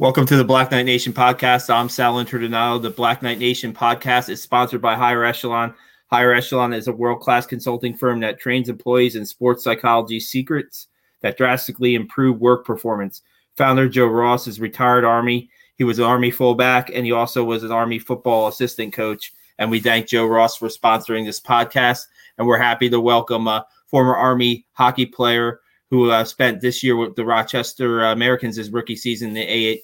Welcome to the Black Knight Nation podcast. I'm Sal Interdonato. The Black Knight Nation podcast is sponsored by Higher Echelon. Higher Echelon is a world class consulting firm that trains employees in sports psychology secrets that drastically improve work performance. Founder Joe Ross is retired Army. He was an Army fullback and he also was an Army football assistant coach. And we thank Joe Ross for sponsoring this podcast. And we're happy to welcome a former Army hockey player who uh, spent this year with the Rochester Americans his rookie season in the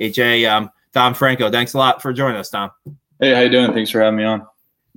AHL, um, Dom Franco. Thanks a lot for joining us, Dom. Hey, how you doing? Thanks for having me on.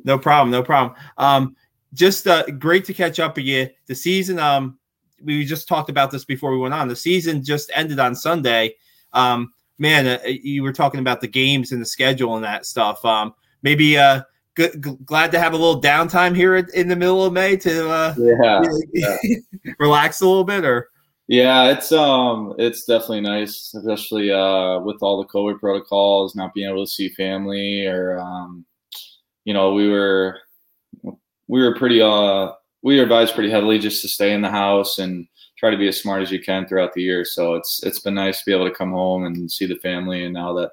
No problem, no problem. Um, just uh, great to catch up with you. The season, um, we just talked about this before we went on. The season just ended on Sunday. Um, man, uh, you were talking about the games and the schedule and that stuff. Um, maybe uh, good, g- glad to have a little downtime here in the middle of May to uh, yeah, yeah. relax a little bit, or yeah, it's um, it's definitely nice, especially uh, with all the COVID protocols, not being able to see family, or um, you know, we were we were pretty uh, we were advised pretty heavily just to stay in the house and try to be as smart as you can throughout the year. So it's it's been nice to be able to come home and see the family, and now that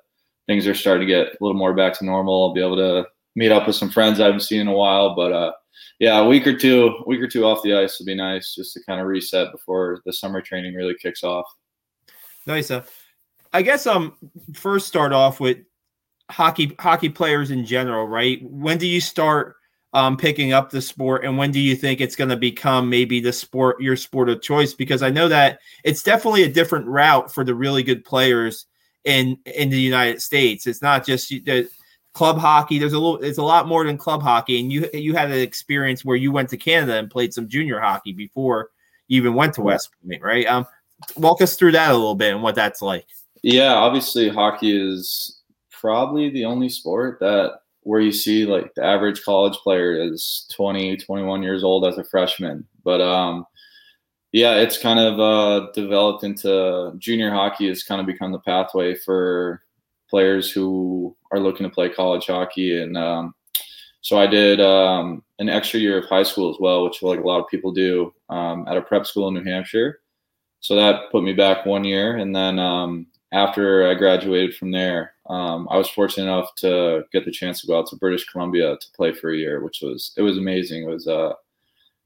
things are starting to get a little more back to normal, I'll be able to meet up with some friends I haven't seen in a while, but uh yeah, a week or two, week or two off the ice would be nice just to kind of reset before the summer training really kicks off. Nice. Uh, I guess um first start off with hockey hockey players in general, right? When do you start um picking up the sport and when do you think it's going to become maybe the sport your sport of choice because I know that it's definitely a different route for the really good players in in the United States. It's not just the club hockey. There's a little. It's a lot more than club hockey. And you you had an experience where you went to Canada and played some junior hockey before you even went to West Point, right? Um, walk us through that a little bit and what that's like. Yeah, obviously, hockey is probably the only sport that where you see like the average college player is 20 21 years old as a freshman but um yeah it's kind of uh developed into junior hockey has kind of become the pathway for players who are looking to play college hockey. And um, so I did um, an extra year of high school as well, which like a lot of people do um, at a prep school in New Hampshire. So that put me back one year. And then um, after I graduated from there, um, I was fortunate enough to get the chance to go out to British Columbia to play for a year, which was it was amazing. It was uh,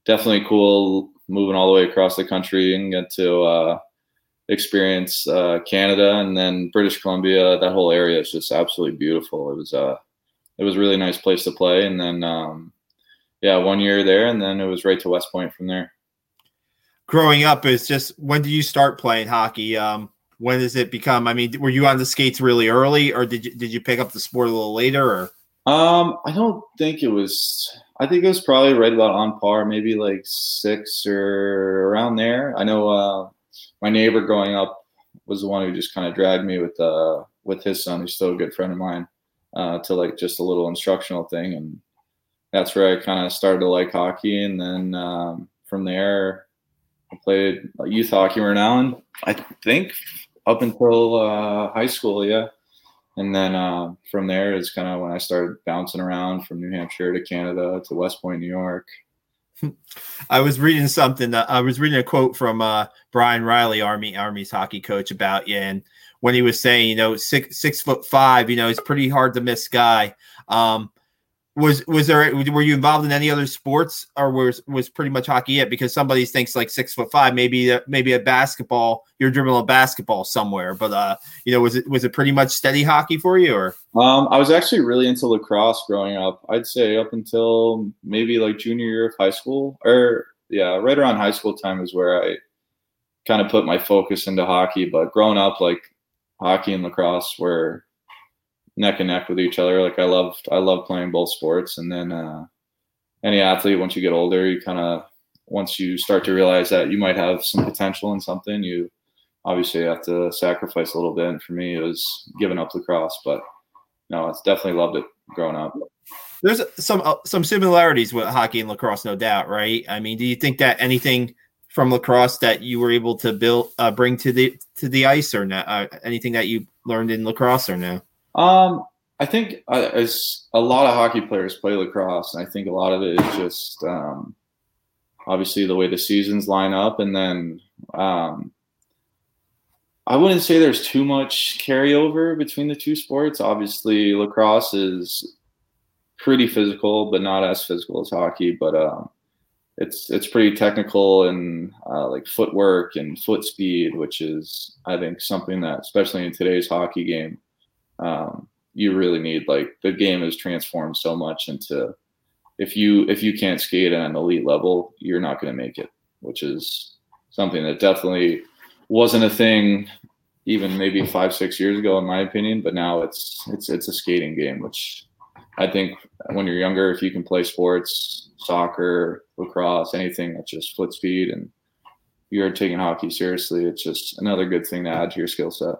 definitely cool moving all the way across the country and get to uh, experience uh, Canada and then British Columbia. That whole area is just absolutely beautiful. It was uh, it was a really nice place to play. And then um, yeah, one year there, and then it was right to West Point from there. Growing up is just when do you start playing hockey? Um, when does it become? I mean, were you on the skates really early, or did you did you pick up the sport a little later? Or um, I don't think it was. I think it was probably right about on par, maybe like six or around there. I know uh, my neighbor growing up was the one who just kind of dragged me with uh with his son, who's still a good friend of mine, uh, to like just a little instructional thing, and that's where I kind of started to like hockey, and then um, from there, I played youth hockey in Allen, I think up until uh, high school, yeah. And then uh, from there is kind of when I started bouncing around from New Hampshire to Canada to West Point, New York, I was reading something. Uh, I was reading a quote from uh, Brian Riley, Army Army's hockey coach, about you, and when he was saying, you know, six six foot five, you know, he's pretty hard to miss guy. Um, was was there were you involved in any other sports or was was pretty much hockey it? Because somebody thinks like six foot five maybe maybe a basketball you're dribbling a basketball somewhere but uh you know was it was it pretty much steady hockey for you or? Um i was actually really into lacrosse growing up. I'd say up until maybe like junior year of high school or yeah right around high school time is where i kind of put my focus into hockey but growing up like hockey and lacrosse were neck and neck with each other. Like I loved I love playing both sports. And then uh, any athlete, once you get older, you kind of once you start to realize that you might have some potential in something, you obviously have to sacrifice a little bit. And for me, it was giving up lacrosse, but no, it's definitely loved it growing up. There's some uh, some similarities with hockey and lacrosse, no doubt, right? I mean, do you think that anything from lacrosse that you were able to build uh, bring to the to the ice or not? Uh, anything that you learned in lacrosse or no? Um, I think uh, as a lot of hockey players play lacrosse, and I think a lot of it is just um, obviously the way the seasons line up, and then um, I wouldn't say there's too much carryover between the two sports. Obviously, lacrosse is pretty physical, but not as physical as hockey. But um, it's it's pretty technical and uh, like footwork and foot speed, which is I think something that, especially in today's hockey game, um, you really need. Like the game has transformed so much into if you if you can't skate at an elite level, you're not going to make it, which is something that definitely wasn't a thing even maybe five six years ago in my opinion but now it's it's it's a skating game which i think when you're younger if you can play sports soccer lacrosse anything that's just foot speed and you're taking hockey seriously it's just another good thing to add to your skill set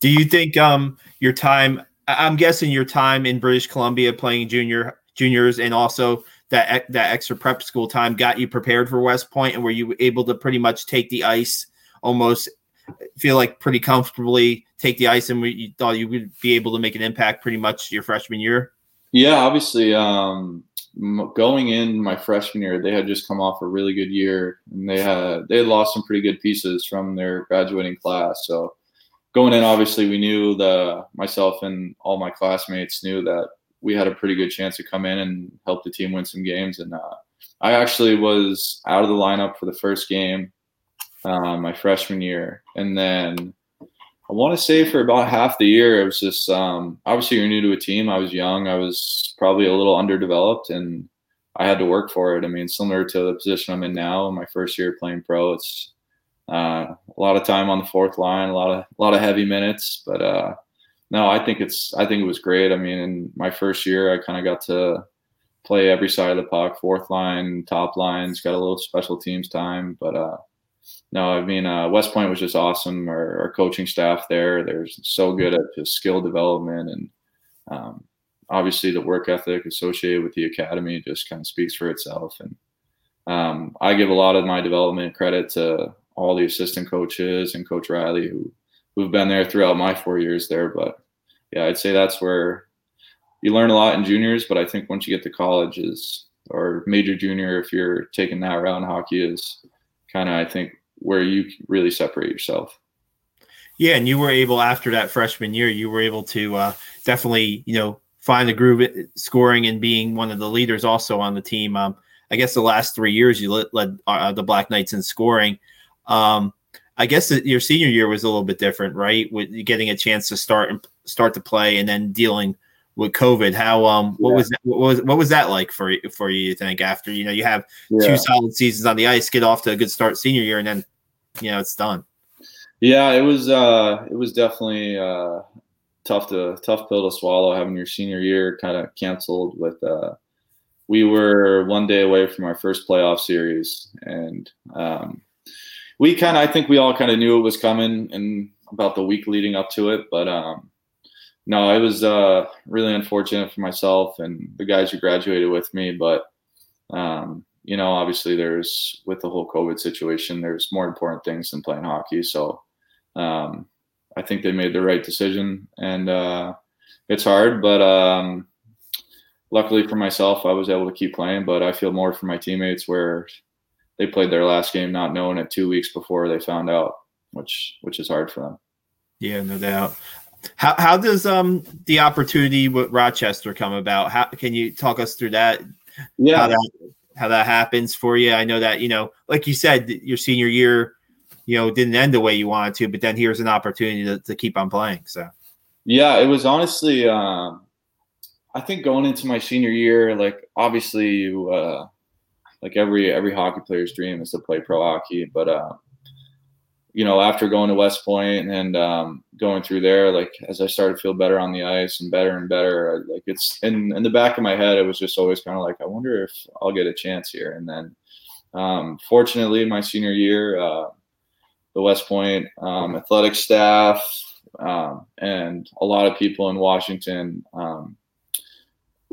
do you think um your time i'm guessing your time in british columbia playing junior juniors and also that that extra prep school time got you prepared for west point and were you able to pretty much take the ice almost feel like pretty comfortably take the ice and you thought you would be able to make an impact pretty much your freshman year? Yeah, obviously. Um, going in my freshman year, they had just come off a really good year, and they had they had lost some pretty good pieces from their graduating class. So going in, obviously, we knew the myself and all my classmates knew that we had a pretty good chance to come in and help the team win some games. And uh, I actually was out of the lineup for the first game um, my freshman year, and then I want to say for about half the year, it was just um, obviously you're new to a team. I was young. I was probably a little underdeveloped, and I had to work for it. I mean, similar to the position I'm in now, my first year playing pro, it's uh, a lot of time on the fourth line, a lot of a lot of heavy minutes. But uh, no, I think it's I think it was great. I mean, in my first year, I kind of got to play every side of the puck, fourth line, top lines, got a little special teams time, but uh, no, I mean uh, West Point was just awesome. Our, our, coaching staff there, they're so good at just skill development and um, obviously the work ethic associated with the academy just kind of speaks for itself. And um, I give a lot of my development credit to all the assistant coaches and Coach Riley who who've been there throughout my four years there. But yeah, I'd say that's where you learn a lot in juniors. But I think once you get to college is or major junior, if you're taking that in hockey is kind of I think where you really separate yourself. Yeah, and you were able after that freshman year, you were able to uh, definitely you know find the groove scoring and being one of the leaders also on the team. Um, I guess the last three years you led, led uh, the Black Knights in scoring. Um, I guess your senior year was a little bit different, right? With getting a chance to start and start to play, and then dealing with COVID. How um what yeah. was that, what was what was that like for for you? You think after you know you have yeah. two solid seasons on the ice, get off to a good start senior year, and then you know it's done. Yeah, it was uh it was definitely uh tough to tough pill to swallow having your senior year kind of canceled with uh we were one day away from our first playoff series and um we kind of I think we all kind of knew it was coming and about the week leading up to it but um no, it was uh, really unfortunate for myself and the guys who graduated with me. But um, you know, obviously, there's with the whole COVID situation, there's more important things than playing hockey. So um, I think they made the right decision, and uh, it's hard, but um, luckily for myself, I was able to keep playing. But I feel more for my teammates where they played their last game not knowing it two weeks before they found out, which which is hard for them. Yeah, no doubt. How how does um the opportunity with Rochester come about? How can you talk us through that? Yeah, how that, how that happens for you. I know that you know, like you said, your senior year, you know, didn't end the way you wanted to, but then here's an opportunity to, to keep on playing. So, yeah, it was honestly, um, I think going into my senior year, like obviously you, uh, like every every hockey player's dream is to play pro hockey, but uh, you know, after going to West Point and um, going through there, like as I started to feel better on the ice and better and better, like it's in in the back of my head, it was just always kind of like, I wonder if I'll get a chance here. And then, um, fortunately, my senior year, uh, the West Point um, athletic staff um, and a lot of people in Washington um,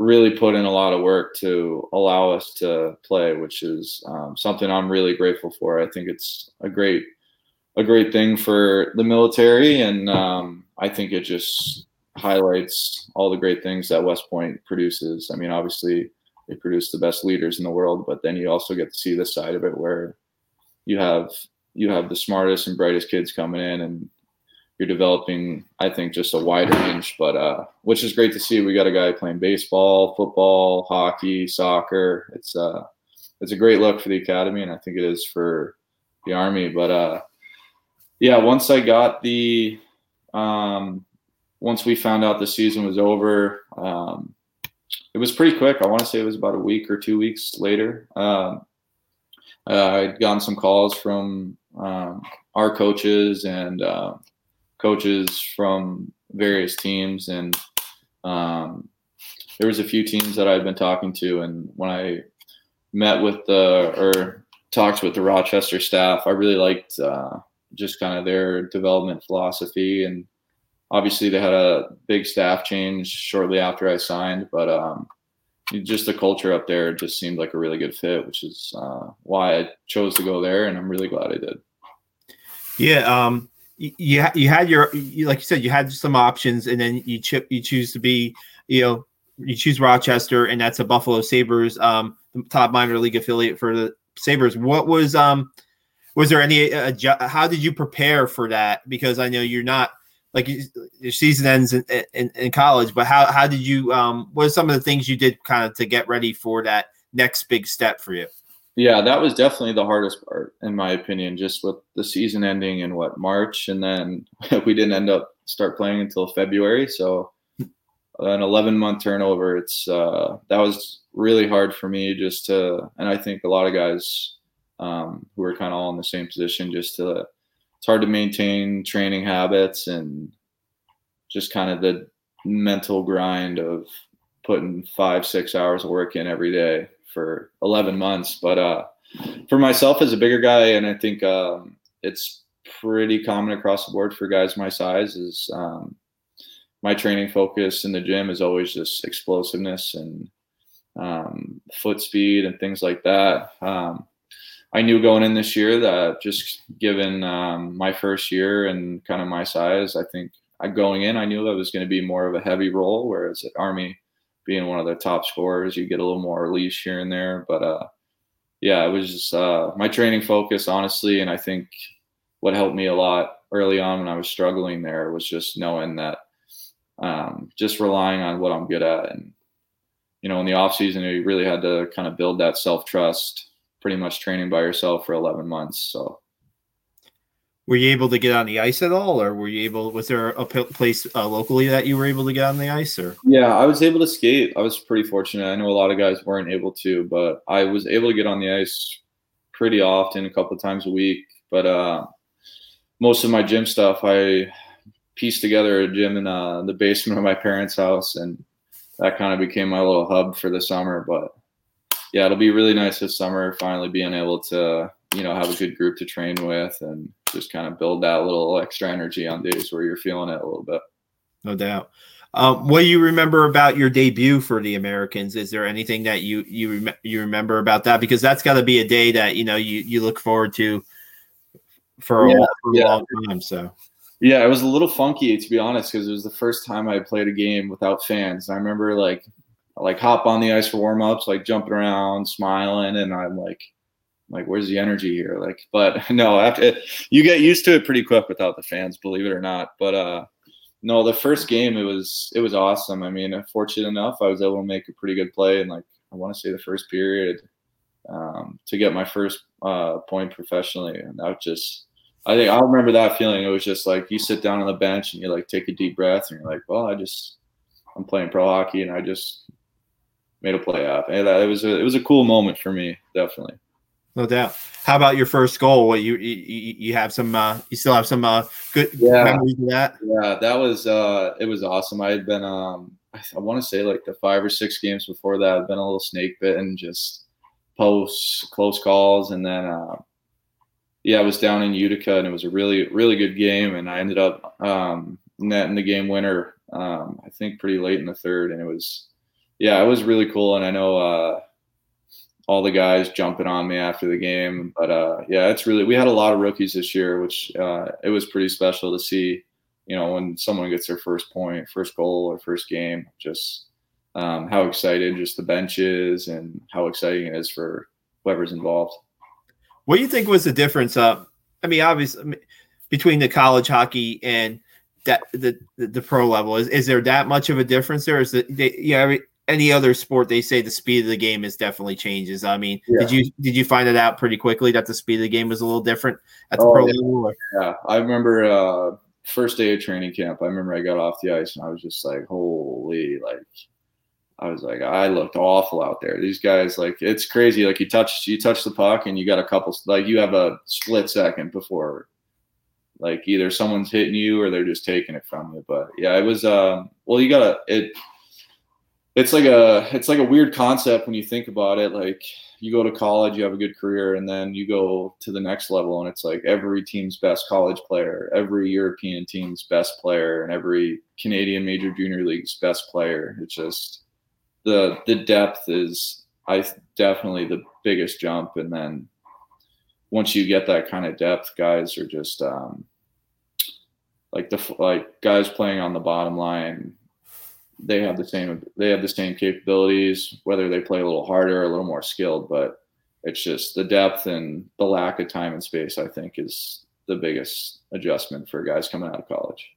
really put in a lot of work to allow us to play, which is um, something I'm really grateful for. I think it's a great a great thing for the military, and um, I think it just highlights all the great things that West Point produces. I mean, obviously they produce the best leaders in the world, but then you also get to see this side of it where you have you have the smartest and brightest kids coming in, and you're developing, I think, just a wide range. But uh, which is great to see. We got a guy playing baseball, football, hockey, soccer. It's uh, it's a great look for the academy, and I think it is for the army. But uh, yeah, once I got the um, once we found out the season was over, um, it was pretty quick. I want to say it was about a week or two weeks later. Um, uh, I'd gotten some calls from um, our coaches and uh, coaches from various teams, and um, there was a few teams that I'd been talking to. And when I met with the or talked with the Rochester staff, I really liked uh, just kind of their development philosophy and obviously they had a big staff change shortly after I signed, but um, just the culture up there just seemed like a really good fit, which is uh, why I chose to go there, and I'm really glad I did. Yeah, um, you you had your you, like you said you had some options, and then you chip you choose to be you know you choose Rochester, and that's a Buffalo Sabres, um, top minor league affiliate for the Sabres. What was um was there any uh, how did you prepare for that? Because I know you're not like your season ends in, in, in, college, but how, how did you, um, what are some of the things you did kind of to get ready for that next big step for you? Yeah, that was definitely the hardest part, in my opinion, just with the season ending in what March, and then we didn't end up start playing until February. So an 11 month turnover, it's uh, that was really hard for me just to, and I think a lot of guys um, who are kind of all in the same position, just to it's hard to maintain training habits and just kind of the mental grind of putting five six hours of work in every day for 11 months but uh, for myself as a bigger guy and i think um, it's pretty common across the board for guys my size is um, my training focus in the gym is always just explosiveness and um, foot speed and things like that um, I knew going in this year that just given um, my first year and kind of my size, I think going in, I knew that was going to be more of a heavy role. Whereas at Army, being one of the top scorers, you get a little more leash here and there. But uh, yeah, it was just uh, my training focus, honestly. And I think what helped me a lot early on when I was struggling there was just knowing that um, just relying on what I'm good at. And, you know, in the off season, you really had to kind of build that self trust pretty much training by yourself for 11 months. So, were you able to get on the ice at all, or were you able? Was there a place uh, locally that you were able to get on the ice? Or yeah, I was able to skate. I was pretty fortunate. I know a lot of guys weren't able to, but I was able to get on the ice pretty often, a couple of times a week. But uh, most of my gym stuff, I pieced together a gym in uh, the basement of my parents' house, and that kind of became my little hub for the summer. But yeah, it'll be really nice this summer finally being able to you know have a good group to train with and just kind of build that little extra energy on days where you're feeling it a little bit. No doubt. Um, what do you remember about your debut for the Americans? Is there anything that you you rem- you remember about that? Because that's got to be a day that you know you you look forward to for, yeah, a, for yeah. a long time. So yeah, it was a little funky to be honest because it was the first time I played a game without fans. I remember like like hop on the ice for warm ups, like jumping around, smiling, and I'm like, like, where's the energy here? Like, but no, after it, you get used to it pretty quick without the fans, believe it or not. But uh, no, the first game it was it was awesome. I mean, fortunate enough, I was able to make a pretty good play, and like I want to say the first period um, to get my first uh, point professionally, and that just. I think I remember that feeling. It was just like you sit down on the bench and you like take a deep breath and you're like, well, I just I'm playing pro hockey and I just made a play happen. It was a it was a cool moment for me, definitely. No doubt. How about your first goal? What you you, you have some uh, you still have some uh, good yeah. memories of that? Yeah, that was uh, it was awesome. I had been um, I, I want to say like the five or six games before that, I'd been a little snake bitten, just posts, close calls, and then uh, yeah, I was down in Utica, and it was a really really good game, and I ended up um, netting the game winner. Um, I think pretty late in the third, and it was yeah, it was really cool, and I know uh, all the guys jumping on me after the game. But uh, yeah, it's really we had a lot of rookies this year, which uh, it was pretty special to see. You know, when someone gets their first point, first goal, or first game, just um, how excited just the bench is, and how exciting it is for whoever's involved. What do you think was the difference? Uh, I mean, obviously, between the college hockey and that the, the, the pro level, is is there that much of a difference there? Is that they, yeah, any other sport they say the speed of the game is definitely changes. I mean, yeah. did you did you find it out pretty quickly that the speed of the game was a little different at the oh, pro yeah. level? Yeah, I remember uh, first day of training camp. I remember I got off the ice and I was just like, holy, like I was like, I looked awful out there. These guys, like, it's crazy. Like you touch, you touch the puck, and you got a couple, like you have a split second before, like either someone's hitting you or they're just taking it from you. But yeah, it was. Um, well, you gotta it. It's like a, it's like a weird concept when you think about it. Like you go to college, you have a good career, and then you go to the next level, and it's like every team's best college player, every European team's best player, and every Canadian major junior league's best player. It's just the the depth is I definitely the biggest jump, and then once you get that kind of depth, guys are just um, like the like guys playing on the bottom line. They have the same they have the same capabilities, whether they play a little harder, a little more skilled, but it's just the depth and the lack of time and space. I think is the biggest adjustment for guys coming out of college.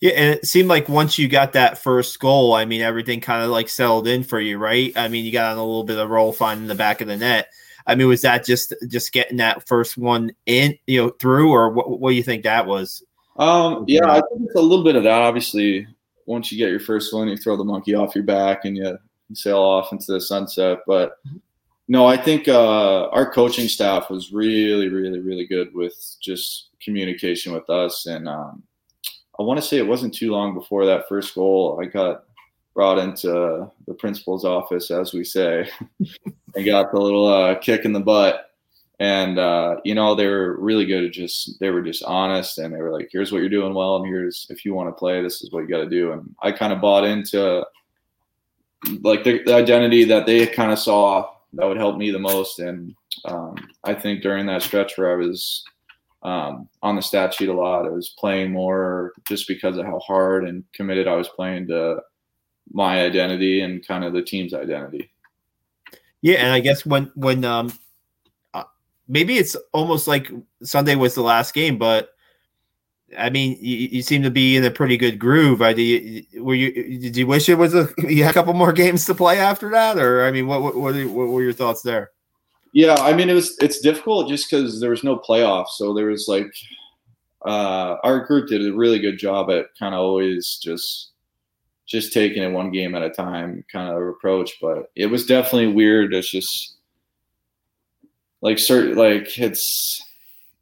Yeah, and it seemed like once you got that first goal, I mean, everything kind of like settled in for you, right? I mean, you got on a little bit of roll finding the back of the net. I mean, was that just just getting that first one in, you know, through, or what? What do you think that was? Um, yeah, I think it's a little bit of that. Obviously, once you get your first one, you throw the monkey off your back and you, you sail off into the sunset. But no, I think uh, our coaching staff was really, really, really good with just communication with us and. Um, I want to say it wasn't too long before that first goal. I got brought into the principal's office, as we say, and got the little uh, kick in the butt. And uh, you know they were really good at just they were just honest, and they were like, "Here's what you're doing well, and here's if you want to play, this is what you got to do." And I kind of bought into like the, the identity that they kind of saw that would help me the most. And um, I think during that stretch where I was um, on the stat sheet a lot. I was playing more just because of how hard and committed I was playing to my identity and kind of the team's identity. Yeah, and I guess when when um maybe it's almost like Sunday was the last game, but I mean, you, you seem to be in a pretty good groove. I did. Were you? Did you wish it was a you had a couple more games to play after that, or I mean, what what, what, what were your thoughts there? Yeah, I mean it was it's difficult just because there was no playoffs, so there was like uh, our group did a really good job at kind of always just just taking it one game at a time kind of approach, but it was definitely weird. It's just like certain like it's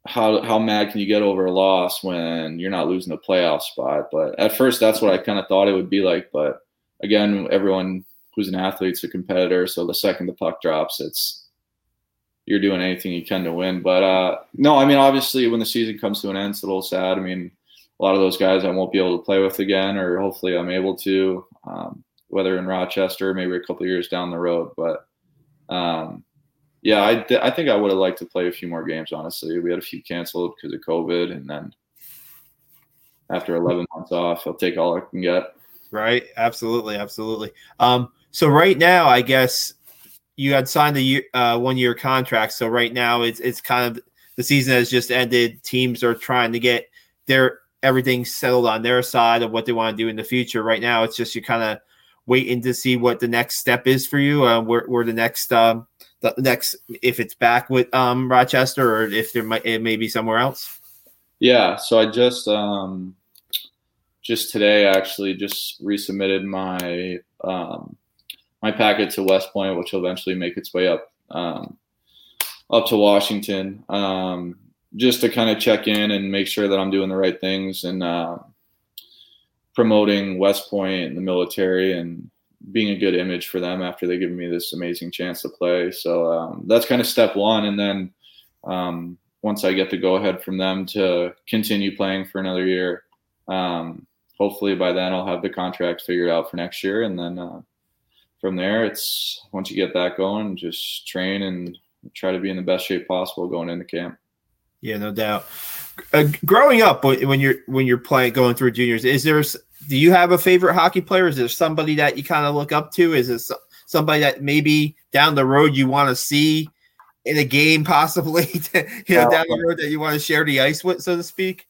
how how mad can you get over a loss when you're not losing the playoff spot? But at first, that's what I kind of thought it would be like. But again, everyone who's an athlete's a competitor, so the second the puck drops, it's you're doing anything you can to win. But uh, no, I mean, obviously, when the season comes to an end, it's a little sad. I mean, a lot of those guys I won't be able to play with again, or hopefully I'm able to, um, whether in Rochester, maybe a couple years down the road. But um, yeah, I, I think I would have liked to play a few more games. Honestly, we had a few canceled because of COVID, and then after 11 months off, I'll take all I can get. Right. Absolutely. Absolutely. Um, so right now, I guess you had signed the year, uh, one year contract. So right now it's it's kind of the season has just ended. Teams are trying to get their everything settled on their side of what they want to do in the future. Right now, it's just you're kind of waiting to see what the next step is for you. Uh, where, where the next um, the next if it's back with um, Rochester or if there might it may be somewhere else. Yeah. So I just um, just today actually just resubmitted my um, my packet to West Point, which will eventually make its way up um, up to Washington, um, just to kind of check in and make sure that I'm doing the right things and uh, promoting West Point and the military and being a good image for them after they give me this amazing chance to play. So um, that's kind of step one, and then um, once I get the go ahead from them to continue playing for another year. Um, hopefully by then I'll have the contract figured out for next year, and then uh, from there, it's once you get that going, just train and try to be in the best shape possible going into camp. Yeah, no doubt. Uh, growing up, when you're when you're playing going through juniors, is there do you have a favorite hockey player? Is there somebody that you kind of look up to? Is it somebody that maybe down the road you want to see in a game possibly you know, down the road that you want to share the ice with, so to speak?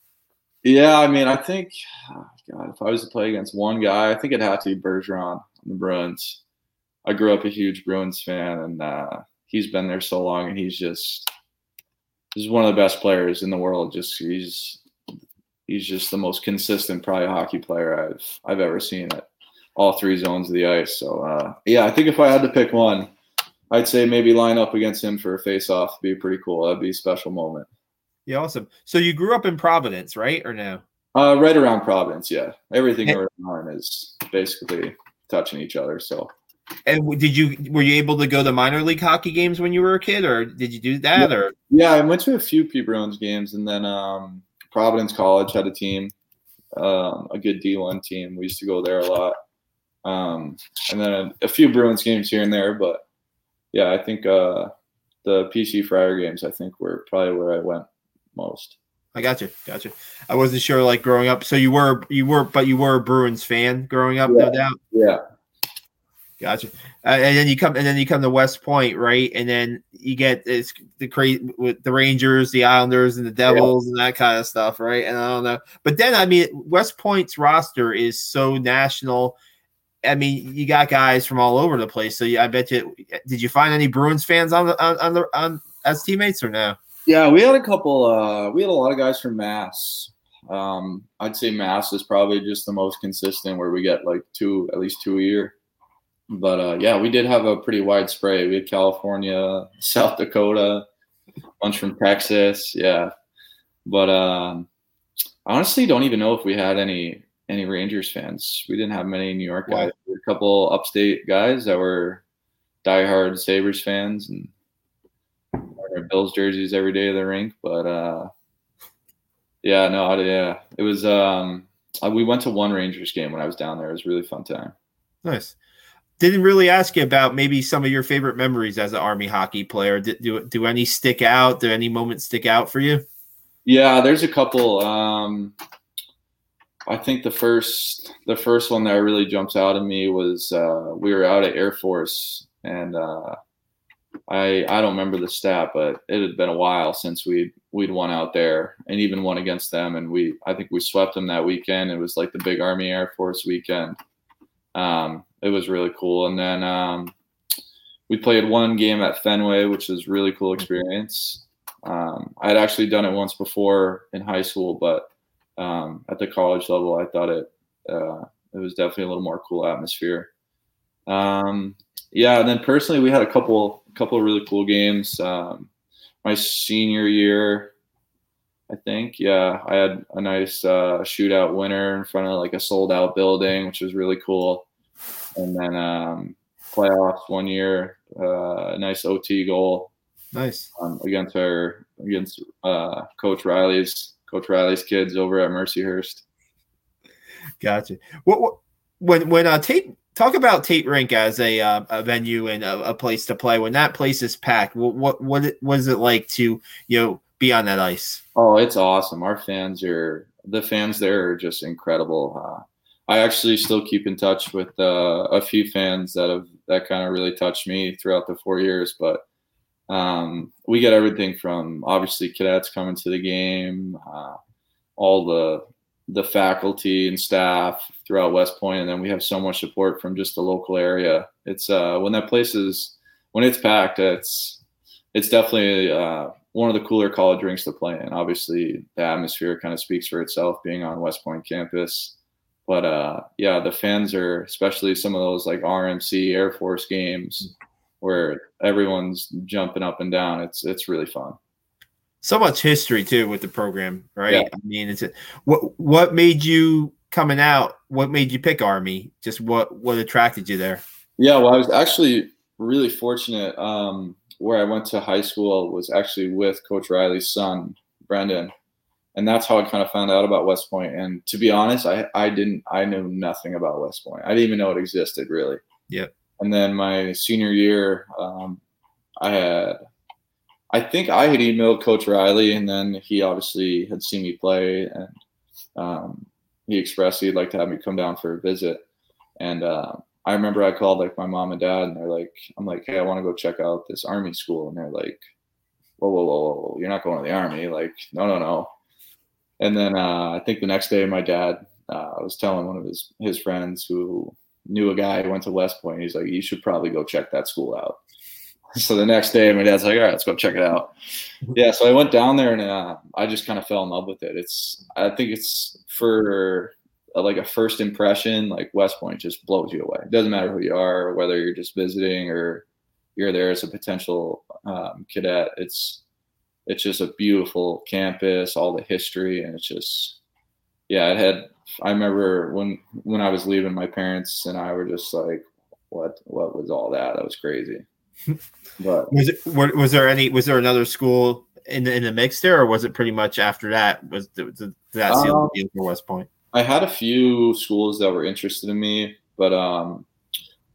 Yeah, I mean, I think, oh God, if I was to play against one guy, I think it'd have to be Bergeron on the Bruins. I grew up a huge Bruins fan, and uh, he's been there so long, and he's just he's one of the best players in the world. Just he's he's just the most consistent, probably hockey player I've I've ever seen at all three zones of the ice. So uh, yeah, I think if I had to pick one, I'd say maybe line up against him for a face-off. Be pretty cool. That'd be a special moment. Yeah, awesome. So you grew up in Providence, right, or no? Uh, right around Providence, yeah. Everything around is basically touching each other. So. And did you were you able to go to minor league hockey games when you were a kid, or did you do that? Yeah. Or yeah, I went to a few P Bruins games, and then um, Providence College had a team, um, a good D1 team. We used to go there a lot, um, and then a, a, few Bruins games here and there. But yeah, I think uh, the PC Friar games, I think, were probably where I went most. I got you, got you. I wasn't sure, like growing up. So you were, you were, but you were a Bruins fan growing up, yeah. no doubt. Yeah. Gotcha. Uh, and then you come, and then you come to West Point, right? And then you get it's the crazy with the Rangers, the Islanders, and the Devils, yeah. and that kind of stuff, right? And I don't know, but then I mean, West Point's roster is so national. I mean, you got guys from all over the place. So I bet you, did you find any Bruins fans on the on, on the on as teammates or no? Yeah, we had a couple. Uh, we had a lot of guys from Mass. Um, I'd say Mass is probably just the most consistent, where we get like two, at least two a year. But uh, yeah, we did have a pretty wide spray. We had California, South Dakota, a bunch from Texas. Yeah, but um, honestly don't even know if we had any any Rangers fans. We didn't have many New York guys. Wow. A couple upstate guys that were diehard Sabres fans and their Bills jerseys every day of the rink. But uh, yeah, no, yeah, it was. Um, we went to one Rangers game when I was down there. It was really fun time. Nice. Didn't really ask you about maybe some of your favorite memories as an Army hockey player. Did, do do any stick out? Do any moments stick out for you? Yeah, there's a couple. Um, I think the first the first one that really jumps out at me was uh, we were out at Air Force and uh, I I don't remember the stat, but it had been a while since we we'd won out there and even won against them. And we I think we swept them that weekend. It was like the big Army Air Force weekend. Um, it was really cool. And then um, we played one game at Fenway, which was really cool experience. Um, I had actually done it once before in high school, but um, at the college level, I thought it uh, it was definitely a little more cool atmosphere. Um, yeah, and then personally, we had a couple couple of really cool games. Um, my senior year, I think, yeah, I had a nice uh, shootout winner in front of like a sold out building, which was really cool. And then um, playoffs one year, uh, a nice OT goal. Nice um, against our against uh, Coach Riley's Coach Riley's kids over at Mercyhurst. Gotcha. What, what when when uh, Tate talk about Tate Rink as a, uh, a venue and a, a, place to play. When that place is packed, what what what, is it like to you know be on that ice? Oh, it's awesome. Our fans are the fans there are just incredible. Uh, I actually still keep in touch with uh, a few fans that have that kind of really touched me throughout the four years, but. Um, we get everything from obviously cadets coming to the game, uh, all the the faculty and staff throughout West Point, and then we have so much support from just the local area. It's uh, when that place is when it's packed, it's it's definitely uh, one of the cooler college rinks to play in. Obviously, the atmosphere kind of speaks for itself, being on West Point campus. But uh, yeah, the fans are especially some of those like RMC Air Force games where everyone's jumping up and down. It's it's really fun so much history too with the program, right? Yeah. I mean, it's a, what what made you coming out? What made you pick Army? Just what what attracted you there? Yeah, well, I was actually really fortunate. Um, where I went to high school was actually with Coach Riley's son, Brendan, and that's how I kind of found out about West Point. And to be honest, I I didn't I knew nothing about West Point. I didn't even know it existed really. Yeah. And then my senior year, um, I had I think I had emailed Coach Riley, and then he obviously had seen me play, and um, he expressed he'd like to have me come down for a visit. And uh, I remember I called like my mom and dad, and they're like, "I'm like, hey, I want to go check out this Army school," and they're like, whoa, whoa, whoa, whoa, you're not going to the army. Like, no, no, no. And then uh, I think the next day, my dad uh, was telling one of his his friends who knew a guy who went to West Point. He's like, you should probably go check that school out. So the next day, my dad's like, all right, let's go check it out. Yeah, so I went down there and uh, I just kind of fell in love with it. It's, I think it's for a, like a first impression, like West Point just blows you away. It doesn't matter who you are, whether you're just visiting or you're there as a potential um, cadet. It's it's just a beautiful campus, all the history, and it's just yeah. It had. I remember when when I was leaving, my parents and I were just like, "What? What was all that? That was crazy." But was it? Was there any? Was there another school in the in the mix there, or was it pretty much after that? Was did that seal um, the deal for West Point? I had a few schools that were interested in me, but um,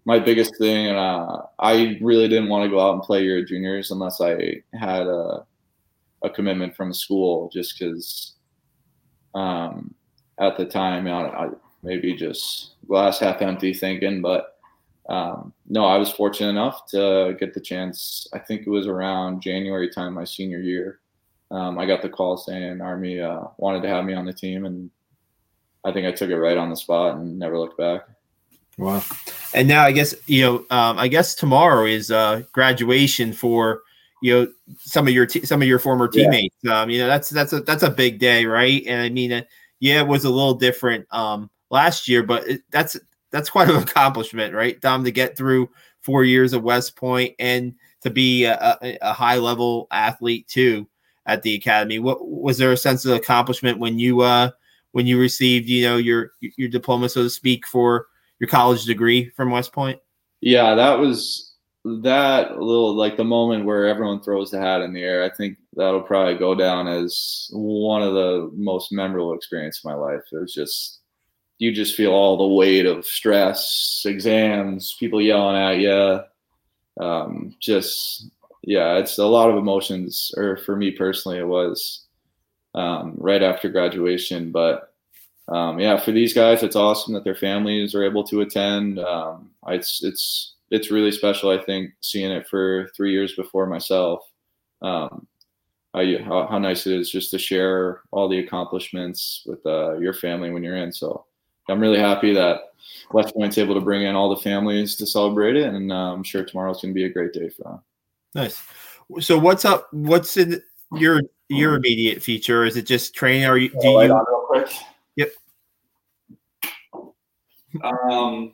my biggest thing, and uh, I really didn't want to go out and play your juniors unless I had a, a commitment from a school, just because um, at the time, I, I, maybe just glass half empty thinking, but um, no, I was fortunate enough to get the chance. I think it was around January time, my senior year. Um, I got the call saying Army uh, wanted to have me on the team, and I think I took it right on the spot and never looked back. Wow. And now I guess, you know, um, I guess tomorrow is uh, graduation for, you know, some of your, t- some of your former teammates. Yeah. Um, you know, that's, that's a, that's a big day. Right. And I mean, uh, yeah, it was a little different um, last year, but it, that's, that's quite an accomplishment, right? Dom, to get through four years of West Point and to be a, a, a high level athlete too at the academy. What was there a sense of accomplishment when you, uh, when you received, you know, your, your diploma, so to speak, for, your college degree from West Point? Yeah, that was that little like the moment where everyone throws the hat in the air. I think that'll probably go down as one of the most memorable experiences of my life. It was just you just feel all the weight of stress, exams, people yelling at you. Um, just yeah, it's a lot of emotions. Or for me personally, it was um, right after graduation, but um, yeah, for these guys, it's awesome that their families are able to attend. Um, it's it's it's really special. I think seeing it for three years before myself. Um, I, how, how, nice it is just to share all the accomplishments with uh, your family when you're in. So I'm really happy that West Point's able to bring in all the families to celebrate it, and uh, I'm sure tomorrow's going to be a great day for them. Nice. So what's up? What's in your your immediate feature? Is it just training? Are you? Do you real quick. Yep. Um,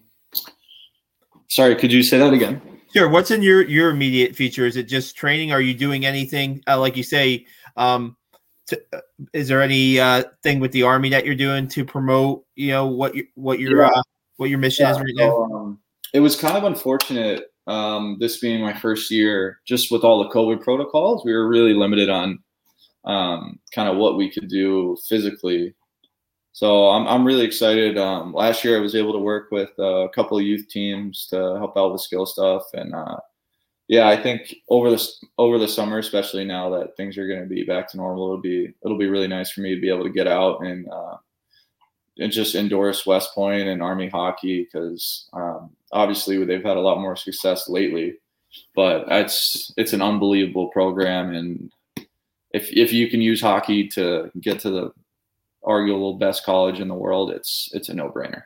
sorry, could you say that again? Sure. What's in your your immediate feature? Is it just training? Are you doing anything uh, like you say? Um, to, uh, is there any uh, thing with the army that you're doing to promote? You know what your what your yeah. uh, what your mission yeah. is right now? Um, it was kind of unfortunate. Um, this being my first year, just with all the COVID protocols, we were really limited on um, kind of what we could do physically so I'm, I'm really excited. Um, last year I was able to work with a couple of youth teams to help out with skill stuff, and uh, yeah, I think over the over the summer, especially now that things are going to be back to normal, it'll be it'll be really nice for me to be able to get out and uh, and just endorse West Point and Army hockey because um, obviously they've had a lot more success lately, but it's it's an unbelievable program. And if if you can use hockey to get to the arguable best college in the world, it's it's a no brainer.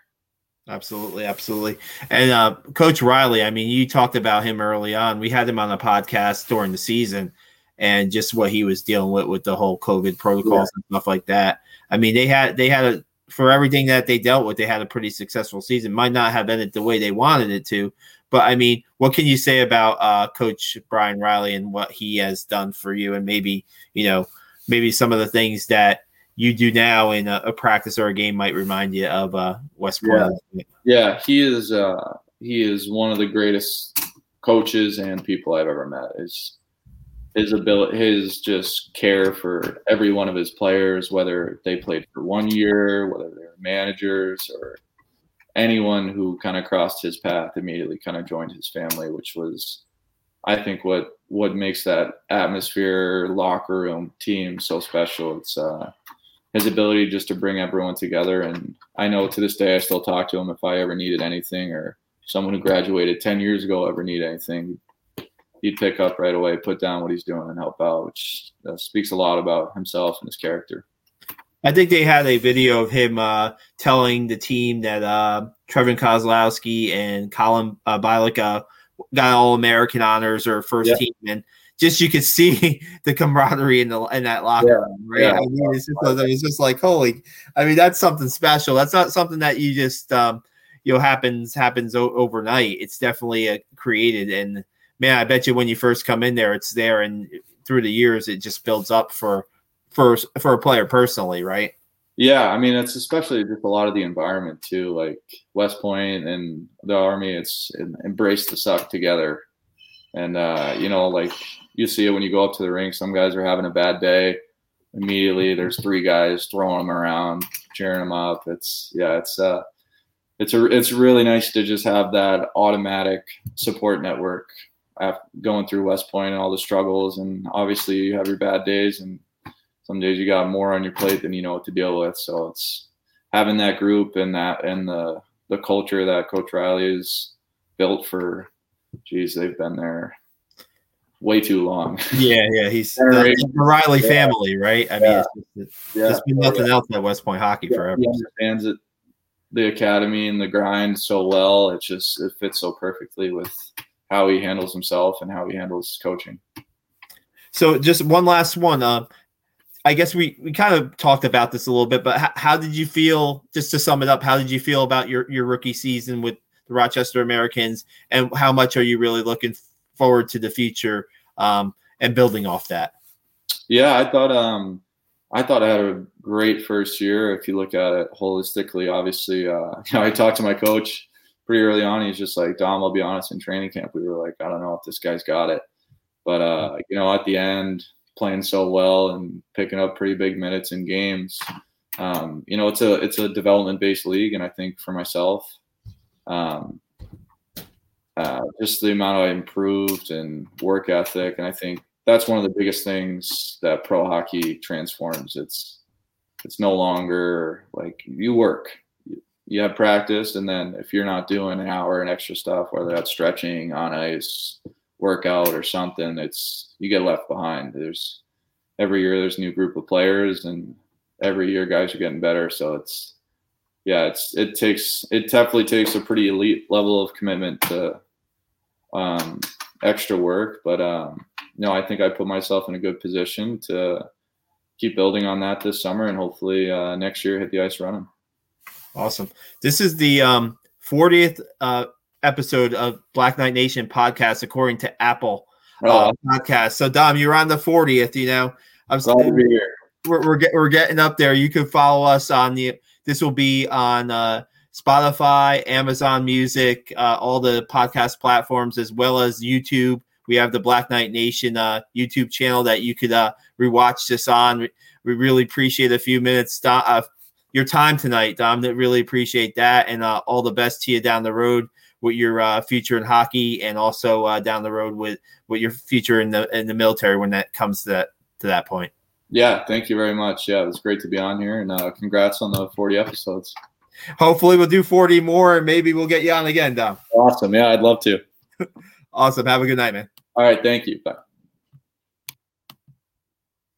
Absolutely, absolutely. And uh, Coach Riley, I mean, you talked about him early on. We had him on the podcast during the season, and just what he was dealing with with the whole COVID protocols yeah. and stuff like that. I mean, they had they had a for everything that they dealt with, they had a pretty successful season. Might not have ended the way they wanted it to, but I mean, what can you say about uh, Coach Brian Riley and what he has done for you, and maybe you know, maybe some of the things that you do now in a, a, practice or a game might remind you of uh, West Point. Yeah. yeah, he is. Uh, he is one of the greatest coaches and people I've ever met. His his ability, his just care for every one of his players, whether they played for one year, whether they're managers or anyone who kind of crossed his path immediately kind of joined his family, which was, I think, what what makes that atmosphere, locker room, team so special. It's uh, his ability just to bring everyone together. And I know to this day, I still talk to him if I ever needed anything or someone who graduated 10 years ago ever need anything. he'd pick up right away, put down what he's doing, and help out, which uh, speaks a lot about himself and his character. I think they had a video of him uh, telling the team that uh, Trevor Kozlowski and Colin uh, Bilek uh, got all American honors or first yeah. team, and just you could see the camaraderie in the in that locker yeah. room, right? Yeah. I mean, it's just, it's just like holy. I mean, that's something special. That's not something that you just um, you know happens happens o- overnight. It's definitely a, uh, created, and man, I bet you when you first come in there, it's there, and through the years, it just builds up for for for a player personally, right? Yeah, I mean it's especially just a lot of the environment too, like West Point and the Army. It's embrace the suck together, and uh, you know, like you see it when you go up to the rink. Some guys are having a bad day. Immediately, there's three guys throwing them around, cheering them up. It's yeah, it's uh, it's a it's really nice to just have that automatic support network going through West Point and all the struggles. And obviously, you have your bad days and some days you got more on your plate than you know what to deal with. So it's having that group and that and the the culture that Coach Riley has built for. Geez, they've been there way too long. Yeah, yeah, he's the, the Riley yeah. family, right? I mean, yeah. it's, it's, yeah. been nothing else at West Point hockey forever. He understands it, the academy and the grind so well. It just it fits so perfectly with how he handles himself and how he handles coaching. So, just one last one. Uh, I guess we, we kind of talked about this a little bit, but how, how, did you feel? Just to sum it up, how did you feel about your your rookie season with the Rochester Americans, and how much are you really looking forward to the future um, and building off that? Yeah, I thought um, I thought I had a great first year. If you look at it holistically, obviously, uh, you know, I talked to my coach pretty early on. He's just like, Dom, I'll be honest. In training camp, we were like, I don't know if this guy's got it, but uh, you know, at the end playing so well and picking up pretty big minutes in games. Um, you know, it's a it's a development based league, and I think for myself, um, uh, just the amount I improved and work ethic, and I think that's one of the biggest things that pro hockey transforms. It's it's no longer like you work, you have practice, and then if you're not doing an hour and extra stuff, whether that's stretching on ice, workout or something, it's you get left behind. There's every year there's a new group of players, and every year guys are getting better. So it's yeah, it's it takes it definitely takes a pretty elite level of commitment to um, extra work, but um, no, I think I put myself in a good position to keep building on that this summer, and hopefully uh, next year hit the ice running. Awesome. This is the um, 40th uh, episode of Black Knight Nation podcast, according to Apple uh, oh. podcast. So, Dom, you're on the 40th. You know, I'm glad to be here. We're we're, get, we're getting up there. You can follow us on the. This will be on uh, Spotify, Amazon Music, uh, all the podcast platforms, as well as YouTube. We have the Black Knight Nation uh, YouTube channel that you could uh, rewatch this on. We really appreciate a few minutes, uh, your time tonight, Dom. That really appreciate that, and uh, all the best to you down the road with your uh, future in hockey, and also uh, down the road with with your future in the in the military when that comes to that to that point. Yeah, thank you very much. Yeah, it was great to be on here, and uh, congrats on the 40 episodes. Hopefully, we'll do 40 more, and maybe we'll get you on again, Dom. Awesome. Yeah, I'd love to. awesome. Have a good night, man. All right. Thank you. Bye.